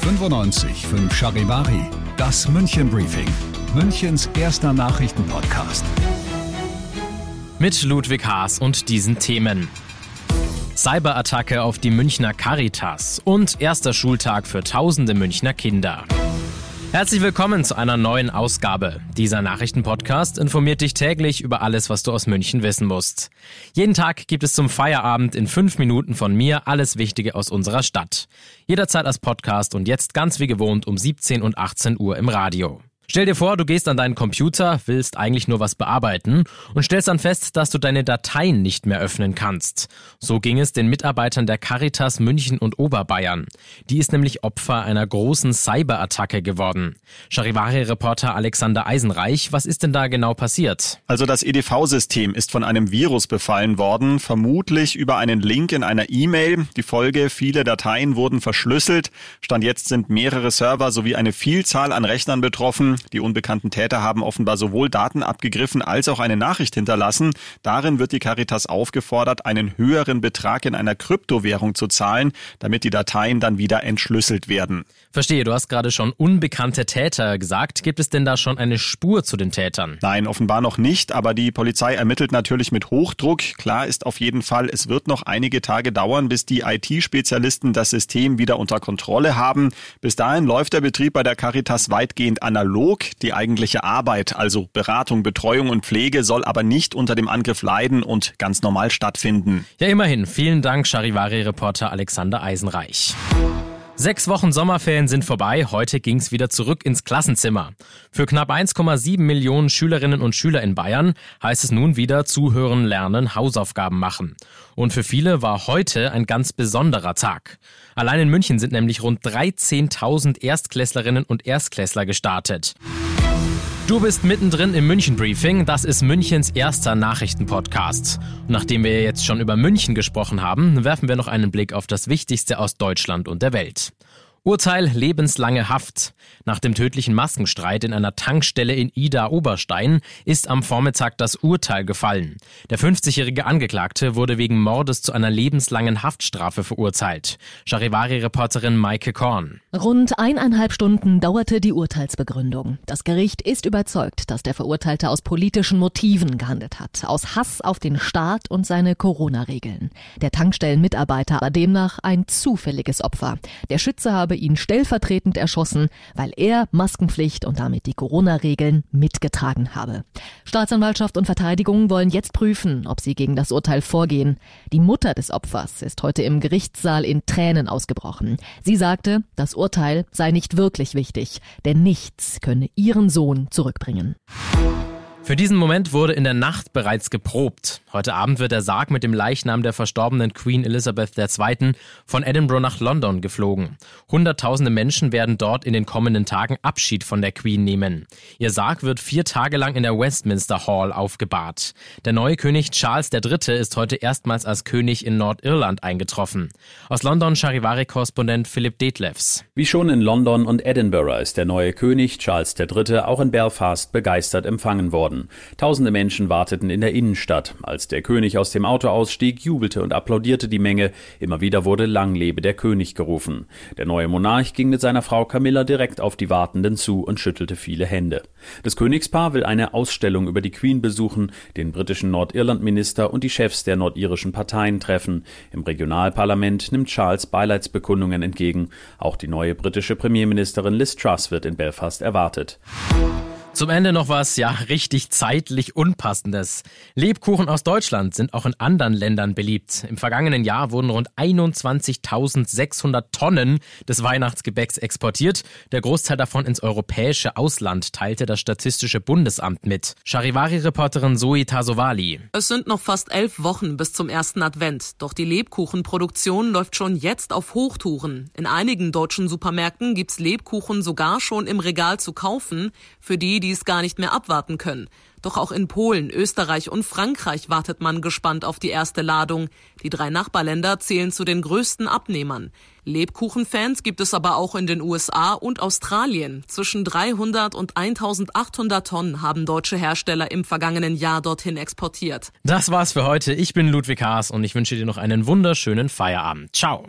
95 5 Charivari, das München Briefing, Münchens erster Nachrichtenpodcast. Mit Ludwig Haas und diesen Themen. Cyberattacke auf die Münchner Caritas und erster Schultag für tausende Münchner Kinder. Herzlich willkommen zu einer neuen Ausgabe. Dieser Nachrichtenpodcast informiert dich täglich über alles, was du aus München wissen musst. Jeden Tag gibt es zum Feierabend in fünf Minuten von mir alles Wichtige aus unserer Stadt. Jederzeit als Podcast und jetzt ganz wie gewohnt um 17 und 18 Uhr im Radio. Stell dir vor, du gehst an deinen Computer, willst eigentlich nur was bearbeiten und stellst dann fest, dass du deine Dateien nicht mehr öffnen kannst. So ging es den Mitarbeitern der Caritas München und Oberbayern. Die ist nämlich Opfer einer großen Cyberattacke geworden. Charivari-Reporter Alexander Eisenreich, was ist denn da genau passiert? Also das EDV-System ist von einem Virus befallen worden, vermutlich über einen Link in einer E-Mail. Die Folge, viele Dateien wurden verschlüsselt. Stand jetzt sind mehrere Server sowie eine Vielzahl an Rechnern betroffen. Die unbekannten Täter haben offenbar sowohl Daten abgegriffen als auch eine Nachricht hinterlassen. Darin wird die Caritas aufgefordert, einen höheren Betrag in einer Kryptowährung zu zahlen, damit die Dateien dann wieder entschlüsselt werden. Verstehe, du hast gerade schon unbekannte Täter gesagt. Gibt es denn da schon eine Spur zu den Tätern? Nein, offenbar noch nicht, aber die Polizei ermittelt natürlich mit Hochdruck. Klar ist auf jeden Fall, es wird noch einige Tage dauern, bis die IT-Spezialisten das System wieder unter Kontrolle haben. Bis dahin läuft der Betrieb bei der Caritas weitgehend analog analog. Die eigentliche Arbeit, also Beratung, Betreuung und Pflege, soll aber nicht unter dem Angriff leiden und ganz normal stattfinden. Ja, immerhin. Vielen Dank, Charivari-Reporter Alexander Eisenreich. Sechs Wochen Sommerferien sind vorbei. Heute ging's wieder zurück ins Klassenzimmer. Für knapp 1,7 Millionen Schülerinnen und Schüler in Bayern heißt es nun wieder zuhören, lernen, Hausaufgaben machen. Und für viele war heute ein ganz besonderer Tag. Allein in München sind nämlich rund 13.000 Erstklässlerinnen und Erstklässler gestartet. Du bist mittendrin im München Briefing. Das ist Münchens erster Nachrichtenpodcast. Nachdem wir jetzt schon über München gesprochen haben, werfen wir noch einen Blick auf das Wichtigste aus Deutschland und der Welt. Urteil lebenslange Haft. Nach dem tödlichen Maskenstreit in einer Tankstelle in Ida Oberstein ist am Vormittag das Urteil gefallen. Der 50-jährige Angeklagte wurde wegen Mordes zu einer lebenslangen Haftstrafe verurteilt. Charivari-Reporterin Maike Korn. Rund eineinhalb Stunden dauerte die Urteilsbegründung. Das Gericht ist überzeugt, dass der Verurteilte aus politischen Motiven gehandelt hat. Aus Hass auf den Staat und seine Corona-Regeln. Der Tankstellenmitarbeiter war demnach ein zufälliges Opfer. Der Schütze habe habe ihn stellvertretend erschossen, weil er Maskenpflicht und damit die Corona-Regeln mitgetragen habe. Staatsanwaltschaft und Verteidigung wollen jetzt prüfen, ob sie gegen das Urteil vorgehen. Die Mutter des Opfers ist heute im Gerichtssaal in Tränen ausgebrochen. Sie sagte, das Urteil sei nicht wirklich wichtig, denn nichts könne ihren Sohn zurückbringen. Für diesen Moment wurde in der Nacht bereits geprobt. Heute Abend wird der Sarg mit dem Leichnam der verstorbenen Queen Elizabeth II. von Edinburgh nach London geflogen. Hunderttausende Menschen werden dort in den kommenden Tagen Abschied von der Queen nehmen. Ihr Sarg wird vier Tage lang in der Westminster Hall aufgebahrt. Der neue König Charles III. ist heute erstmals als König in Nordirland eingetroffen. Aus London Charivari-Korrespondent Philipp Detlefs. Wie schon in London und Edinburgh ist der neue König Charles III. auch in Belfast begeistert empfangen worden worden. Tausende Menschen warteten in der Innenstadt. Als der König aus dem Auto ausstieg, jubelte und applaudierte die Menge. Immer wieder wurde Lang lebe der König gerufen. Der neue Monarch ging mit seiner Frau Camilla direkt auf die Wartenden zu und schüttelte viele Hände. Das Königspaar will eine Ausstellung über die Queen besuchen, den britischen Nordirlandminister und die Chefs der nordirischen Parteien treffen. Im Regionalparlament nimmt Charles Beileidsbekundungen entgegen. Auch die neue britische Premierministerin Liz Truss wird in Belfast erwartet. Zum Ende noch was, ja, richtig zeitlich Unpassendes. Lebkuchen aus Deutschland sind auch in anderen Ländern beliebt. Im vergangenen Jahr wurden rund 21.600 Tonnen des Weihnachtsgebäcks exportiert. Der Großteil davon ins europäische Ausland, teilte das Statistische Bundesamt mit. Charivari-Reporterin Zoe Tasovali. Es sind noch fast elf Wochen bis zum ersten Advent. Doch die Lebkuchenproduktion läuft schon jetzt auf Hochtouren. In einigen deutschen Supermärkten gibt's Lebkuchen sogar schon im Regal zu kaufen, für die die es gar nicht mehr abwarten können. Doch auch in Polen, Österreich und Frankreich wartet man gespannt auf die erste Ladung. Die drei Nachbarländer zählen zu den größten Abnehmern. Lebkuchenfans gibt es aber auch in den USA und Australien. Zwischen 300 und 1800 Tonnen haben deutsche Hersteller im vergangenen Jahr dorthin exportiert. Das war's für heute. Ich bin Ludwig Haas und ich wünsche dir noch einen wunderschönen Feierabend. Ciao.